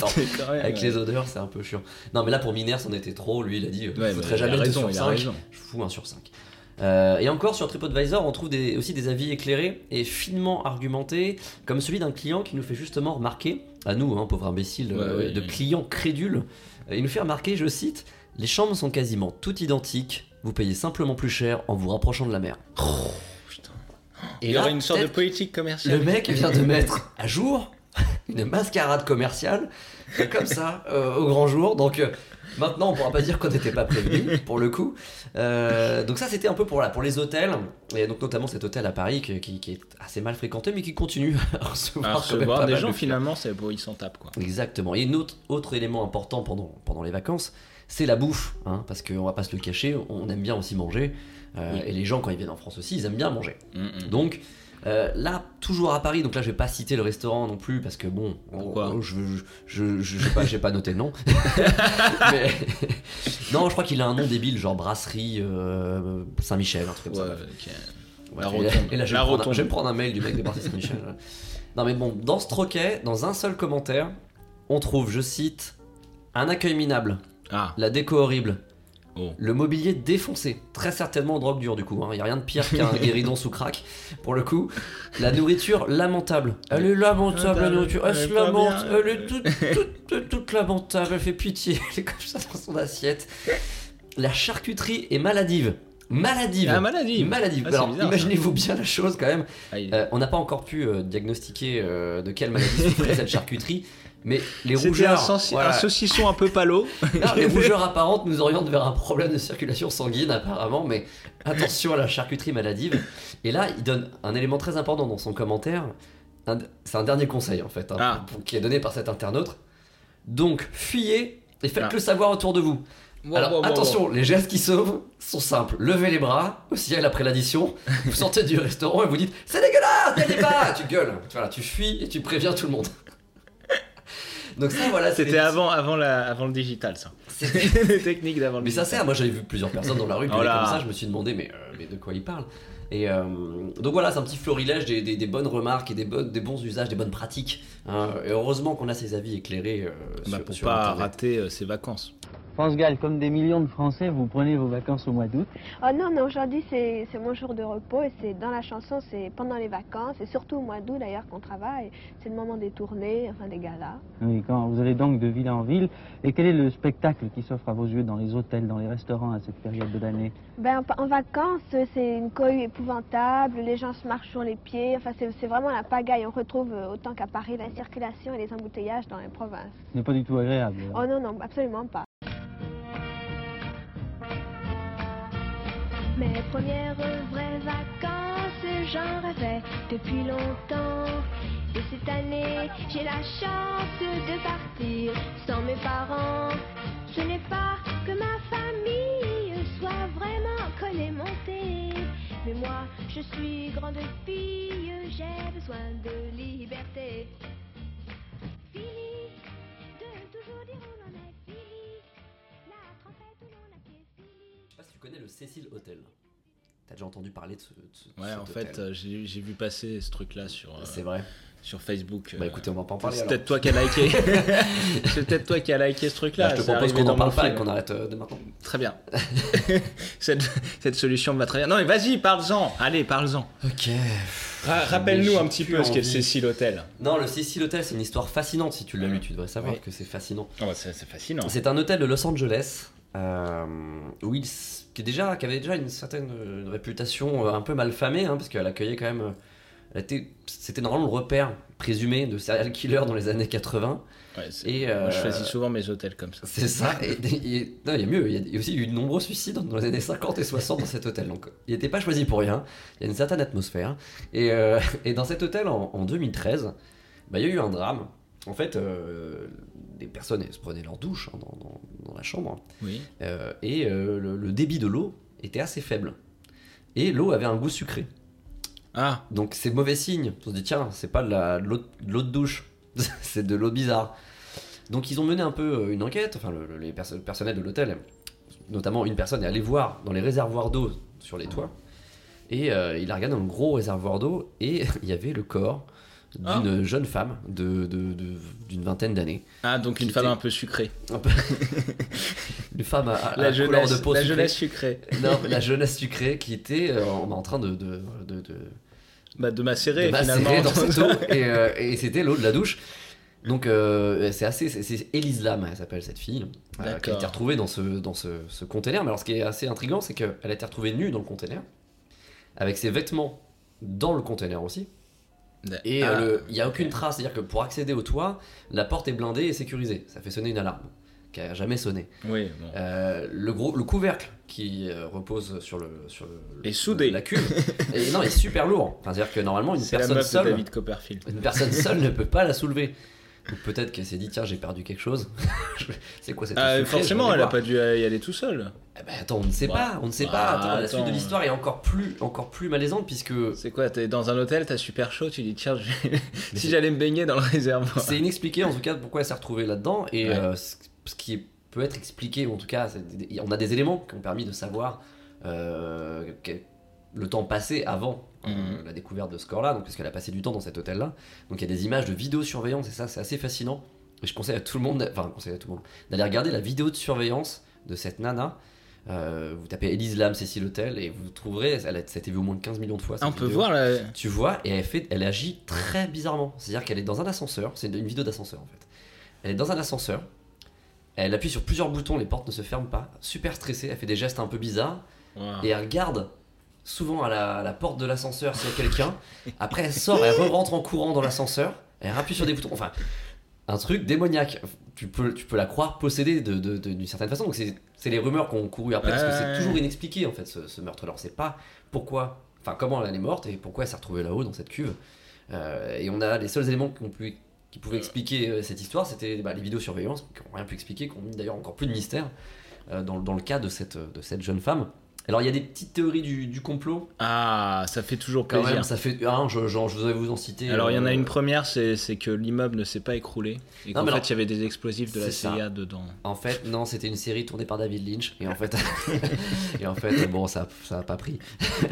C'est quand même, Avec les odeurs, c'est un peu chiant. Non, mais là, pour Minaire, c'en était trop. Lui, il a dit Ouais, Je bah, foutrais a jamais 2 raison, sur il a 5. raison. Je fous 1 sur 5. Euh, et encore sur TripAdvisor, on trouve des- aussi des avis éclairés et finement argumentés, comme celui d'un client qui nous fait justement remarquer, à nous, hein, pauvres imbéciles, Ouais, euh, de clients crédules, il nous fait remarquer, je cite, les chambres sont quasiment toutes identiques, vous payez simplement plus cher en vous rapprochant de la mer. Il y aurait une sorte de politique commerciale. Le mec vient de mettre à jour une mascarade commerciale, comme ça, euh, au grand jour. Donc euh, maintenant, on pourra pas dire qu'on n'était pas prévenu, pour le coup. Euh, donc ça, c'était un peu pour, là, pour les hôtels, et donc notamment cet hôtel à Paris qui, qui- qui est assez mal fréquenté, mais qui continue à recevoir, À quand même recevoir des gens, de finalement, c'est bon, ils s'en tapent quoi. Exactement. Et un autre, autre élément important pendant, pendant les vacances, c'est la bouffe. hein, parce qu'on va pas se le cacher, on aime bien aussi manger. euh, Oui. Et les gens, quand ils viennent en France aussi, ils aiment bien manger. Mm, mm. Donc, euh, là, toujours à Paris, donc là, je vais pas citer le restaurant non plus, parce que bon, Pourquoi on- je je, je, je- pas, j'ai pas noté le nom. Mais- non, je crois qu'il a un nom débile, genre Brasserie euh, Saint-Michel, un truc comme Ouais, ça. ok. Ouais, La et là- et là, je vais, La prendre, je vais me prendre un mail du mec des Brasseries Saint-Michel. Non, mais bon, dans ce troquet, dans un seul commentaire, on trouve, je cite, un accueil minable, Ah. la déco horrible, Oh. le mobilier défoncé, très certainement en drogue dure du coup. Il n'y a rien de pire qu'un guéridon sous crack, pour le coup. La nourriture lamentable. Elle est lamentable la nourriture. Elle, Elle se lamente. bien. Elle est toute, toute, toute, toute lamentable. Elle fait pitié. Elle est comme ça dans son assiette. La charcuterie est maladive. Maladive. Ah, maladive. Maladive. Ah, Alors, imaginez-vous bien la chose quand même. Euh, on n'a pas encore pu euh, diagnostiquer euh, de quelle maladie souffrait cette charcuterie. Mais les rougeurs. un, voilà. un saucisson un peu palo. Non, les rougeurs apparentes nous orientent vers un problème de circulation sanguine apparemment, mais attention à la charcuterie maladive. Et là, il donne un élément très important dans son commentaire. C'est un dernier conseil en fait, hein, Ah. pour- qui est donné par cet internaute. Donc, fuyez et faites Ah. le savoir autour de vous. Alors attention, les gestes qui sauvent sont simples. Levez les bras au ciel après l'addition. Vous sortez du restaurant et vous dites C'est dégueulasse, Tu gueules. Voilà, tu fuis et tu préviens tout le monde. Donc ça, voilà. C'était avant, avant, la, avant le digital, ça. C'était- les techniques d'avant le Mais ça digital. sert, moi j'avais vu plusieurs personnes dans la rue Oh là. comme ça, je me suis demandé mais, euh, mais de quoi ils parlent et euh, donc voilà, c'est un petit florilège des, des- des bonnes remarques et des, des bons usages, des bonnes pratiques. hein. Et heureusement qu'on a ces avis éclairés euh, Bah, sur, pour sur pas Internet. rater euh, ses vacances. France Gall, comme des millions de Français, vous prenez vos vacances au mois d'août. Oh non, mais aujourd'hui c'est mon jour de repos et c'est dans la chanson, c'est pendant les vacances et surtout au mois d'août d'ailleurs qu'on travaille. C'est le moment des tournées, enfin des galas. Oui, quand vous allez donc de ville en ville. Et quel est le spectacle qui s'offre à vos yeux dans les hôtels, dans les restaurants à cette période de l'année? Ben, en, en vacances, c'est une cohue épouvantable, les gens se marchent sur les pieds, enfin c'est c'est vraiment la pagaille. On retrouve euh, autant qu'à Paris la circulation et les embouteillages dans les provinces. Ce n'est pas du tout agréable. Oh non, non, absolument pas. Mes premières vraies vacances, j'en rêvais depuis longtemps. Et cette année, j'ai la chance de partir sans mes parents. Ce n'est pas que ma famille soit vraiment collée montée. Mais moi, je suis grande fille, j'ai besoin de liberté. Philippe, de toujours dire connais le Cécile Hotel. T'as déjà entendu parler de ce, de Ouais, cet en fait, euh, j'ai j'ai vu passer ce truc-là sur. euh, C'est vrai. Sur Facebook. Bah, euh, écoutez, on va pas en parler, C'est alors. peut-être toi qui as liké. c'est peut-être toi qui as liké ce truc-là. Bah, je te c'est propose qu'on en parle pas et qu'on arrête euh, de maintenant. Très bien. cette, cette solution me va très bien. Non, mais vas-y, parle-en. Allez, parle-en. Ok. Ra- Rappelle-nous un petit peu ce qu'est le. Cécile Hotel. Non, le Cecil Hotel, c'est une histoire fascinante. Si tu l'as lu, tu devrais savoir Oui. que c'est fascinant. Oh, c'est c'est fascinant. C'est un hôtel de Los Angeles euh, où il, s- qui, est déjà, qui avait déjà une certaine euh, une réputation euh, un peu malfamée, hein, parce qu'elle accueillait quand même. C'était normalement le repère présumé de serial killer dans les années 80. Ouais, c'est- Et, Moi, je choisis souvent mes hôtels comme ça. C'est ça. Et, il y a mieux. Il y a- il y a aussi eu de nombreux suicides dans les années 50 et 60 dans cet hôtel. Donc, il n'était pas choisi pour rien. Il y a une certaine atmosphère. Et, euh, et dans cet hôtel, en, en 2013, bah, il y a eu un drame. En fait, euh, des personnes elles se prenaient leur douche hein, dans, dans- dans la chambre. Oui. Euh, et euh, le, le débit de l'eau était assez faible. Et l'eau avait un goût sucré. Ah. Donc c'est mauvais signe. On se dit tiens, c'est pas de l'eau de douche, c'est de l'eau bizarre. Donc ils ont mené un peu euh, une enquête, enfin le, le- les perso- le personnel de l'hôtel, notamment une personne est allée voir dans les réservoirs d'eau sur les toits, et il a regardé dans le gros réservoir d'eau, et il y avait le corps d'une jeune femme de, de- de- d'une vingtaine d'années. Ah, donc une femme était- un peu sucrée. Un peu- une femme à, à- La couleur de jeunesse- peau la sucrée. jeunesse sucrée. Non, la jeunesse sucrée qui était euh, en, en train de, de, de, de- Bah, de macérer, finalement. dans cette eau et, euh, et c'était l'eau de la douche. Donc euh, c'est assez, c'est- c'est Élise Lam, elle s'appelle cette fille, qui a été retrouvée dans ce dans ce, ce container. Mais alors ce qui est assez intriguant, c'est qu'elle a été retrouvée nue dans le container, avec ses vêtements dans le container aussi. Et euh, Ah. le- il n'y a aucune trace, c'est-à-dire que pour accéder au toit, la porte est blindée et sécurisée. Ça fait sonner une alarme qui a jamais sonné. Oui, bon. Euh, le, gros, le couvercle qui euh, repose sur le sur le, Et soudé. la cuve, et, non, il est super lourd. Enfin, c'est-à-dire que normalement une C'est la personne meuf de seule, David Copperfield. une personne seule ne peut pas la soulever. Donc peut-être qu'elle s'est dit tiens j'ai perdu quelque chose. c'est quoi cette Ah, forcément, elle a pas dû y aller tout seul. Eh ben, attends, on ne sait Bah, pas, on ne sait bah, pas. Attends, la suite de l'histoire est encore plus, encore plus malaisante puisque C'est quoi T'es dans un hôtel, t'as super chaud, tu dis tiens, si j'allais me baigner dans le réservoir. c'est inexpliqué en tout cas pourquoi elle s'est retrouvée là-dedans et Ouais. euh, ce qui peut être expliqué ou en tout cas on a des éléments qui ont permis de savoir euh, que- le temps passé avant euh, Mhm. la découverte de ce corps-là, donc parce qu'elle a passé du temps dans cet hôtel-là. Donc il y a des images de vidéosurveillance et ça c'est assez fascinant. Et je conseille à tout le monde, enfin conseille à tout le monde, d'aller regarder la vidéo de surveillance de cette nana. Euh, vous tapez Elise Lam, Cécile Hôtel et vous trouverez, elle a, ça a été vu au moins de 15 millions de fois. On peut voir la. Tu vois, et elle, fait, elle agit très bizarrement. C'est-à-dire qu'elle est dans un ascenseur, c'est une vidéo d'ascenseur en fait. Elle est dans un ascenseur, elle appuie sur plusieurs boutons, les portes ne se ferment pas, super stressée, elle fait des gestes un peu bizarres, Wow. et elle regarde souvent à la, à la porte de l'ascenseur s'il y a quelqu'un. Après, elle sort, elle rentre en courant dans l'ascenseur, elle appuie sur des boutons. Enfin, un truc démoniaque. Tu peux, tu peux la croire possédée de- de- de- d'une certaine façon. Donc, c'est c'est les rumeurs qu'on couru après, parce que c'est toujours inexpliqué en fait ce, ce meurtre-là. On sait pas pourquoi, enfin, comment elle est morte et pourquoi elle s'est retrouvée là-haut dans cette cuve. Euh, et on a les seuls éléments qu'on pu- qui pouvaient expliquer euh, cette histoire, c'était bah, les vidéosurveillance, qui n'ont rien pu expliquer, qui ont mis d'ailleurs encore plus de mystère euh, dans, dans le cas de cette, de cette jeune femme. Alors, il y a des petites théories du, du complot. Ah, ça fait toujours Quand plaisir. même, ça fait. Ah, je, je vais vous en citer. Alors il y en a euh, une première, c'est c'est que l'immeuble ne s'est pas écroulé et qu'en fait alors, il y avait des explosifs de la ça. CIA dedans. En fait, non, c'était une série tournée par David Lynch. Et en fait, et en fait bon, ça ça a pas pris.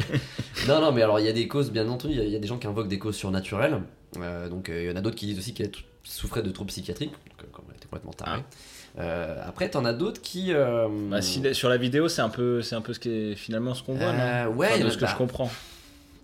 non, non, mais alors, il y a des causes, bien entendu, il y a- il y, a des gens qui invoquent des causes surnaturelles. Euh, donc, euh, il y en a d'autres qui disent aussi qu'elle souffrait de troubles psychiatriques, donc, comme elle était complètement tarée. Euh, après, t'en as d'autres qui. euh, Bah, si- sur la vidéo, c'est un peu, c'est un peu ce qui est finalement ce qu'on voit, Euh, non ouais, Enfin, de en ce que je bah, comprends.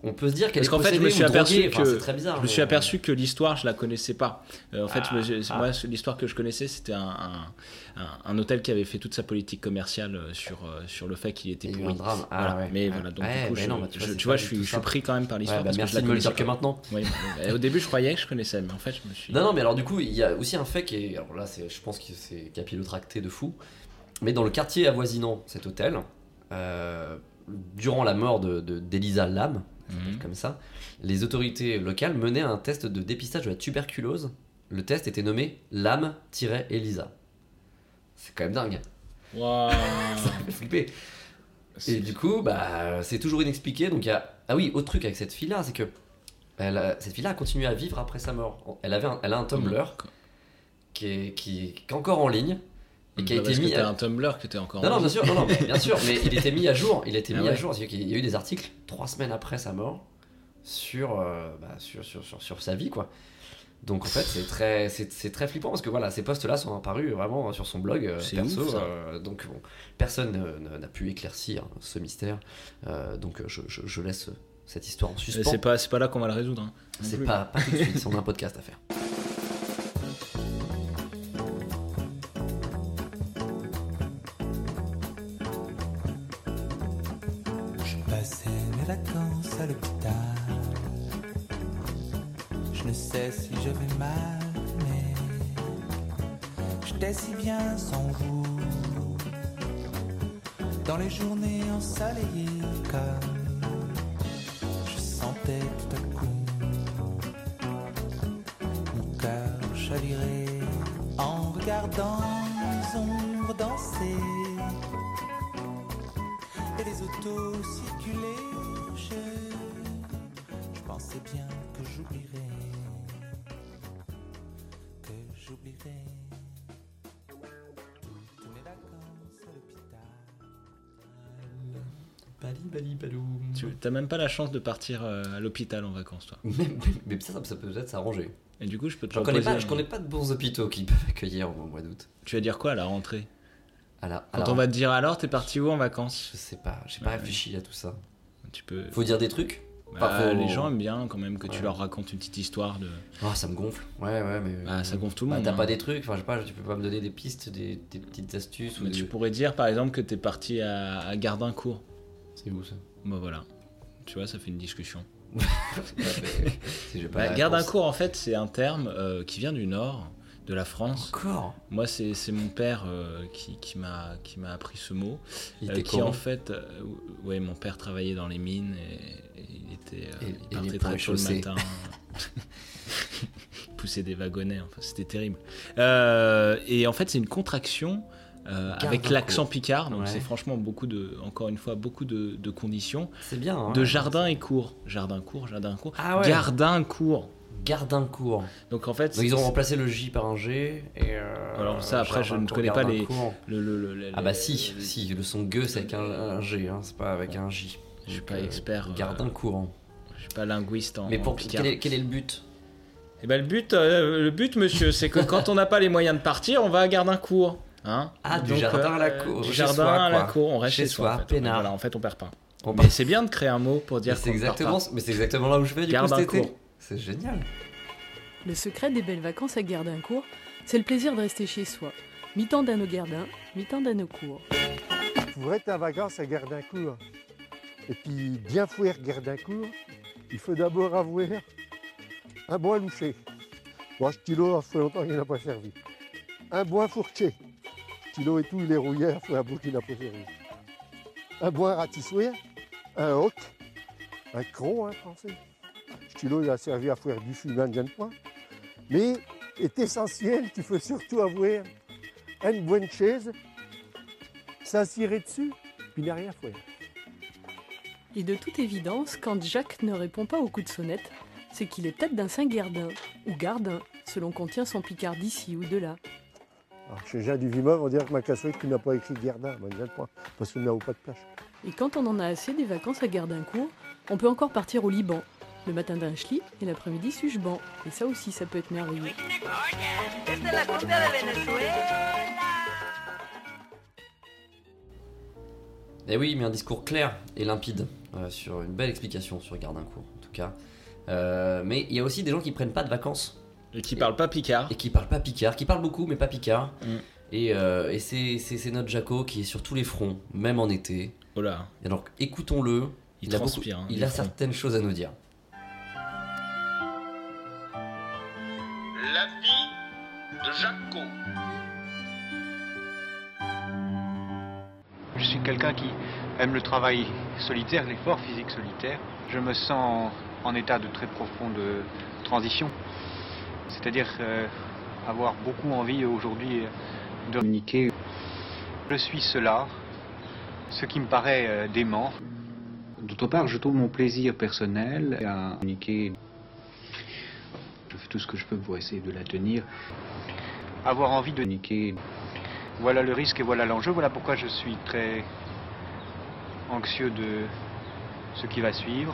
On peut se dire qu'elle est qu'en fait, je me possédée suis ou aperçu droguée. Enfin, que c'est très bizarre. je me suis mais- aperçu que l'histoire, je la connaissais pas. Euh, en fait, Ah, ah. moi, l'histoire que je connaissais, c'était un, un, un- un hôtel qui avait fait toute sa politique commerciale euh, sur euh, sur le fait qu'il était pourri. drame. Ah, Voilà. ouais. Mais Ouais. voilà, donc Ouais, du coup, je, non, bah, tu vois, je- tu vois, suis, je pris quand même par l'histoire. Bah, parce que merci je de me le dire que maintenant. Oui, bah, au début, je croyais que je connaissais, mais en fait, je me suis. Non, non, mais alors du coup, il y a aussi un fait qui est. Alors là, c'est- je pense que c'est capillotracté de fou. Mais dans le quartier avoisinant cet hôtel, euh, durant la mort de- de- d'Elisa Mhm. comme ça, les autorités locales menaient un test de dépistage de la tuberculose. Le test était nommé Lam-Elisa. C'est quand même dingue. Waouh. ça fait flipper. Et du coup, bah, c'est toujours inexpliqué. Donc, il y a... Ah oui, autre truc avec cette fille-là, c'est que elle a- cette fille-là a continué à vivre après sa mort. Elle, avait un- elle a un Tumblr qui, est, qui, qui est encore en ligne et qui a Bah, été que mis. t'as à- un Tumblr que t'es encore. Non, non, en bien sûr, non, non, mais bien sûr, mais il était mis à jour. Il été Ah mis à jour. Qu'il y a eu des articles trois semaines après sa mort sur, euh, bah, sur, sur, sur, sur sa vie, quoi. Donc en fait, c'est très, c'est, très flippant parce que voilà, ces posts-là sont apparus vraiment sur son blog euh, perso. ouf, euh, donc bon, personne ne- ne- n'a pu éclaircir ce mystère. Donc je, je- je laisse cette histoire en suspens. C'est pas, c'est pas là qu'on va le résoudre. hein. C'est pas, pas tout de suite, on a un podcast à faire. si je mal, mais j'étais si bien sans vous. Dans les journées ensoleillées, comme je sentais tout à coup mon cœur chavirer en regardant les ombres danser et les autos circuler. Je, je pensais bien que j'oublierais, j'oublierais toutes mes vacances à l'hôpital. Bali, bali, balou. Tu t'as même pas la chance de partir euh, à l'hôpital en vacances, toi. Mais, mais ça, ça, ça peut peut-être s'arranger. Et du coup, je peux te Je connais, pas, je connais pas de bons hôpitaux qui peuvent accueillir au mois d'août. Tu vas dire quoi à la rentrée À la- Quand alors- on va te dire alors, t'es parti où en vacances Je sais pas, j'ai pas Ouais. réfléchi à tout ça. Tu peux. Faut dire des trucs Bah, faut- Les gens aiment bien quand même que tu leur racontes une petite histoire de. Ah, ça me gonfle. Ouais, ouais, mais. Bah, ça gonfle tout le Bah, monde. T'as hein. pas des trucs, enfin, je sais pas, tu peux pas me donner des pistes, des, des petites astuces ou Mais des- tu pourrais dire par exemple que t'es parti à, à Gardincourt. C'est où ça? Bah voilà. Tu vois, ça fait une discussion. Bah, Gardincourt, en fait, c'est un terme euh, qui vient du nord de la France. Encore? Moi, c'est mon père euh, qui, qui m'a appris ce mot. Il euh, qui en fait, euh, ouais, mon père travaillait dans les mines et, euh, Et- il partait très tôt le matin. Il poussait des wagonnets, enfin, c'était terrible. Euh, et en fait, c'est une contraction. euh, avec l'accent picard, donc Ouais. c'est franchement beaucoup de, encore une fois, beaucoup de, de conditions. C'est bien, hein. De jardin et cours. Jardin court, jardin court. Ah ouais. Gardin court. Gardincourt. Donc en fait, Donc, ils ont remplacé le J par un G et. euh, Alors ça, après, je ne connais pas les- Gardincourt. le- le- le- le- Ah bah si, si, le son G c'est avec un, un G, hein, c'est pas avec un J. Je suis pas euh, expert. euh, Gardincourt. Je suis pas linguiste en. Mais pour en picard. quel est, quel est le but? Eh ben le but, euh, le but, monsieur, c'est que quand on n'a pas les moyens de partir, on va à Gardincourt. Hein Ah, du Donc, jardin à la euh, cour, Du jardin soi, à la cour, on reste Chez chez, soi. soi, en fait. peinard. Voilà, en fait, on perd pas. On mais c'est bien de créer un mot pour dire c'est exactement, pas. mais c'est exactement là où je vais du coup cet Gardincourt. été. C'est génial. Le secret des belles vacances à Gardincourt, c'est le plaisir de rester chez soi. Mi-temps d'un au Gardin, mi-temps d'un au cours. Pour être en vacances à Gardincourt et puis bien fouer Gardincourt, il faut d'abord avoir un bon loucher. Bon, stylo, ça fait longtemps qu'il n'a pas servi. Un bon fourché. Stylo et tout, il est rouillé, il faut un bout qu'il n'a pas servi. Un bon ratissoir, un hoc, un cron, hein, français. Stylo, il a servi à faire du fumet de point. Mais est essentiel qu'il faut surtout avoir une bonne chaise, s'assurer dessus, puis n'a rien faire. Et de toute évidence, quand Jacques ne répond pas au coup de sonnette, c'est qu'il est peut-être d'un Saint-Gardin, ou Gardin, selon qu'on tient son Picard d'ici ou de là. Alors, chez Jean du Vimov, on dirait que ma casserole, tu n'as pas écrit Gardin, parce qu'il n'a pas de plage. Et quand on en a assez des vacances à Gardincourt, on peut encore partir au Liban. Le matin d'un schli et l'après-midi suche-ban. Et ça aussi, ça peut être merveilleux. Eh oui, mais un discours clair et limpide sur une belle explication sur Gardincourt en tout cas. Euh, mais il y a aussi des gens qui prennent pas de vacances. Et qui parlent pas picard. Et qui parlent pas picard, qui parlent beaucoup mais pas picard. Mm. Et, euh, et c'est, notre Jaco qui est sur tous les fronts, même en été. Oh là. Et alors écoutons-le. Il a, transpire, beaucoup- hein, il a front. certaines choses à nous dire. La vie de Jaco. Je suis quelqu'un qui aime le travail solitaire, l'effort physique solitaire. Je me sens en état de très profonde transition. C'est-à-dire euh, avoir beaucoup envie aujourd'hui de communiquer. Je suis cela, ce qui me paraît euh, dément. D'autre part, je trouve mon plaisir personnel à communiquer. Je fais tout ce que je peux pour essayer de la tenir. Avoir envie de communiquer. Voilà le risque et voilà l'enjeu. Voilà pourquoi je suis très anxieux de ce qui va suivre.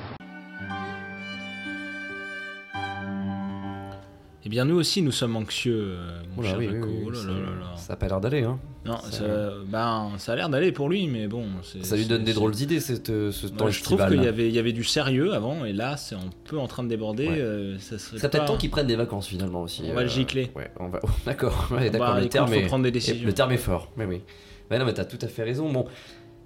Eh bien, nous aussi, nous sommes anxieux, euh, mon Oula, cher oui, oui, Jaco. oui, Oh là ça- là là là. ça a pas l'air d'aller, hein. Non, Ça- ça, ben, ça a l'air d'aller pour lui, mais bon. Ça lui donne des drôles d'idées cette, euh, ce temps Moi, je trouve qu'il y avait, il y avait du sérieux avant, et là, c'est un peu en train de déborder. Ouais. euh, ça serait C'est peut-être pas- temps qu'ils prennent des vacances finalement aussi. On va le gicler. Ouais, on va. D'accord. ouais, Bah, d'accord. le terme faut est. prendre des est- décisions. Le terme est fort. Mais oui. Mais non, mais t'as tout à fait raison. Bon.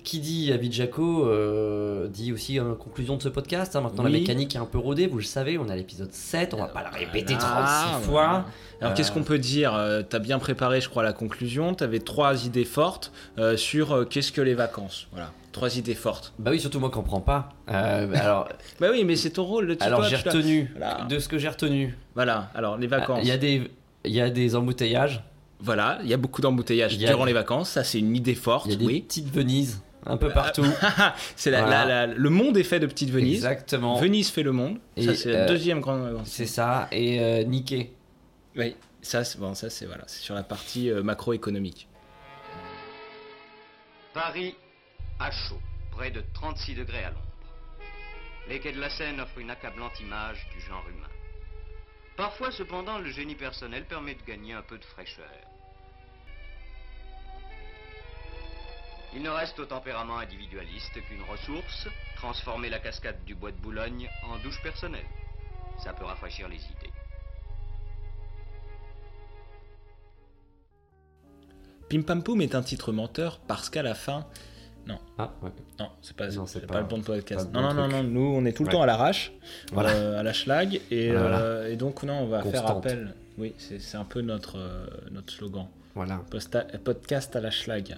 Qui dit Jaco euh, dit aussi en conclusion de ce podcast. hein. Maintenant, la mécanique est un peu rodée, vous le savez. On à l'épisode 7, on va pas la répéter 36 Ah, fois. voilà. Alors Euh, qu'est-ce qu'on peut dire Euh, T'as bien préparé, je crois, la conclusion. T'avais trois idées fortes euh, sur euh, qu'est-ce que les vacances. Voilà, trois idées fortes. Bah oui, surtout moi qui en prends pas. Euh, alors, bah oui, mais c'est ton rôle. le alors j'ai tu retenu Voilà. de ce que j'ai retenu. Voilà. Alors les vacances. Il y a des, il y a des embouteillages. Voilà, il y a beaucoup d'embouteillages a- durant les vacances. Ça, c'est une idée forte. Il y a des oui. petites Venises un peu partout. c'est Voilà. le monde est fait de petites Venise. Exactement. Venise fait le monde. ça, Et, c'est la euh, deuxième grande. C'est ça. Et euh, Nikkei. Oui, ça, c'est bon, ça, c'est voilà, c'est sur la partie euh, macroéconomique. Paris à chaud. près de 36 degrés à l'ombre. Les quais de la Seine offrent une accablante image du genre humain. Parfois, cependant, le génie personnel permet de gagner un peu de fraîcheur. Il ne reste au tempérament individualiste qu'une ressource, transformer la cascade du bois de Boulogne en douche personnelle. Ça peut rafraîchir les idées. Pim Pam Poum est un titre menteur parce qu'à la fin. Non. Ah, ouais. Non, c'est pas, Non, c'est pas, pas- le bon podcast. pas le non, bon non, non, truc. non, nous on est tout le Ouais. temps à l'arrache, Voilà. euh, à la schlag, et, Voilà. euh, et donc non, on va faire appel. Oui, c'est c'est un peu notre, euh, notre slogan. Voilà. Posta- podcast à la schlag.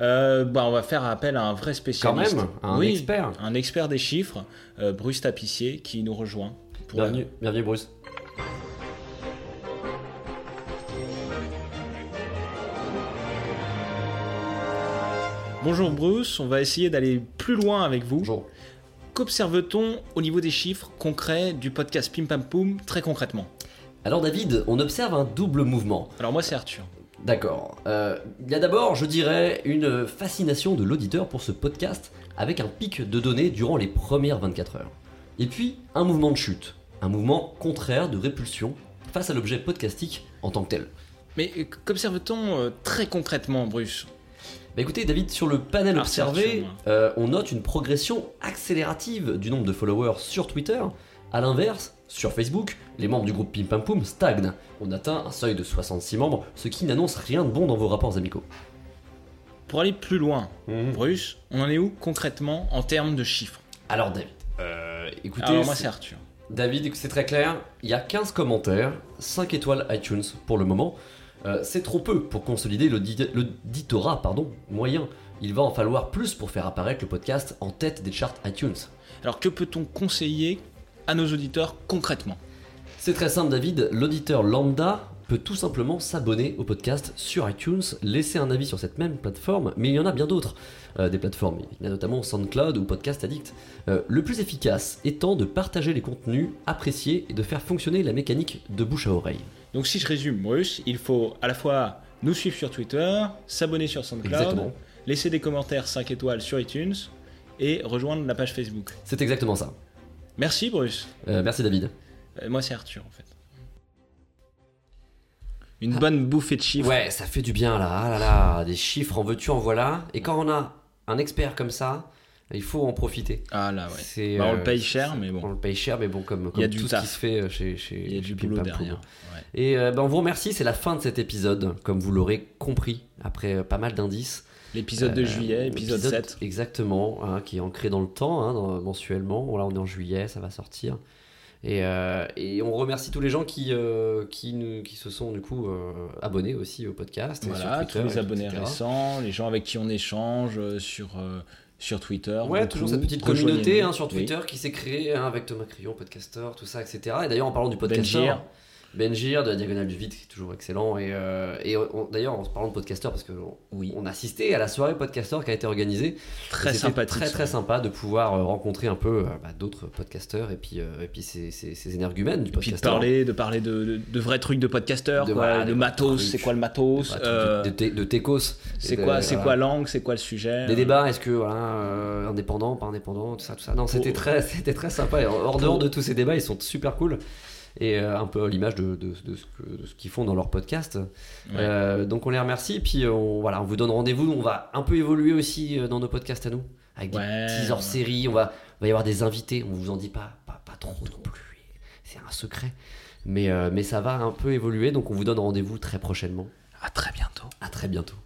Euh, bah, on va faire appel à un vrai spécialiste. même, à un Oui, expert. Un expert des chiffres, euh, Bruce Tapissier, qui nous rejoint. pour- Bienvenue, bienvenue Bruce. Bonjour Bruce, on va essayer d'aller plus loin avec vous. Bonjour. Qu'observe-t-on au niveau des chiffres concrets du podcast Pim Pam Poum très concrètement? Alors David, on observe un double mouvement. Alors moi c'est Arthur. D'accord. Euh, il y a d'abord, je dirais, une fascination de l'auditeur pour ce podcast avec un pic de données durant les premières 24 heures. Et puis, un mouvement de chute, un mouvement contraire de répulsion face à l'objet podcastique en tant que tel. Mais euh, qu'observe-t-on euh, très concrètement Bruce? Bah écoutez David, sur le panel Ah, observé, on note une progression accélérative du nombre de followers sur Twitter. A l'inverse, sur Facebook, les membres du groupe Pim Pam Poum stagnent. On atteint un seuil de 66 membres, ce qui n'annonce rien de bon dans vos rapports amicaux. Pour aller plus loin, Mhm. Bruce, on en est où concrètement en termes de chiffres Alors David, euh, écoutez... Alors moi c'est Arthur. David, c'est très clair, il y a 15 commentaires, 5 étoiles iTunes pour le moment. Euh, c'est trop peu pour consolider l'audit- l'auditorat pardon, moyen. Il va en falloir plus pour faire apparaître le podcast en tête des charts iTunes. Alors que peut-on conseiller à nos auditeurs concrètement C'est très simple David, l'auditeur lambda peut tout simplement s'abonner au podcast sur iTunes, laisser un avis sur cette même plateforme, mais il y en a bien d'autres, euh, des plateformes. Il y a notamment SoundCloud ou Podcast Addict. Euh, le plus efficace étant de partager les contenus appréciés et de faire fonctionner la mécanique de bouche à oreille. Donc si je résume Bruce, il faut à la fois nous suivre sur Twitter, s'abonner sur SoundCloud, Exactement. laisser des commentaires 5 étoiles sur iTunes et rejoindre la page Facebook. C'est exactement ça. Merci Bruce. Euh, merci David. Euh, moi c'est Arthur en fait. Une bonne bouffée de chiffres. Ouais, ça fait du bien là. Ah là là, des chiffres en veux-tu, en voilà. Et quand on a un expert comme ça, il faut en profiter. Ah là ouais. C'est, Bah, on euh, le paye cher, c'est- mais bon. On le paye cher, mais bon, comme, Il y a comme du tout ce taf. qui se fait euh, chez, chez Il y a du chez Pim boulot Pam Poum. derrière. Ouais. Et euh, ben, on vous remercie, c'est la fin de cet épisode, comme vous l'aurez compris, après euh, pas mal d'indices. L'épisode de juillet, épisode 7. Exactement, hein, qui est ancré dans le temps, hein, dans- mensuellement. Là, on est en juillet, ça va sortir. Et, euh, et on remercie tous les gens qui, euh, qui, nous- qui se sont du coup euh, abonnés aussi au podcast. Voilà, tous les abonnés etc. récents, les gens avec qui on échange euh, sur, euh, sur Twitter. Ouais, toujours cette petite communauté hein, sur Oui. Twitter qui s'est créée hein, avec Thomas Crillon, podcaster, tout ça, etc. Et d'ailleurs, en parlant du podcaster, Benjir. Benjir de la Diagonale du Vide, qui est toujours excellent. Et, euh, et on- d'ailleurs, en parlant de podcaster, parce que on, on a assisté à la soirée podcaster qui a été organisée. Très sympathique, Très, très sympa de pouvoir euh, rencontrer un peu euh, bah, d'autres podcasteurs et puis, euh, et puis ces, ces, ces énergumènes du puis de parler, de parler de, de, de vrais trucs de podcasteurs, De- quoi, voilà, de des matos, c'est quoi le matos, De- euh, techos. c'est quoi, c'est quoi langue, c'est quoi le sujet. Des débats, est-ce que voilà, indépendant, pas indépendant, tout ça, tout ça. Non, c'était Pour- très, très sympa. Et hors Pour- dehors de tous ces débats, ils sont super cool et euh, un peu à l'image de, de, de ce que- de ce qu'ils font dans leur podcast. Euh, donc on les remercie. Puis on, voilà, on vous donne rendez-vous. On va un peu évoluer aussi euh, dans nos podcasts à nous, avec des Ouais, petits hors ouais. série. On va, va y avoir des invités. On vous en dit pas, pas, pas trop non plus. C'est un secret. Mais, euh, mais ça va un peu évoluer. Donc on vous donne rendez-vous très prochainement. À très bientôt. À très bientôt.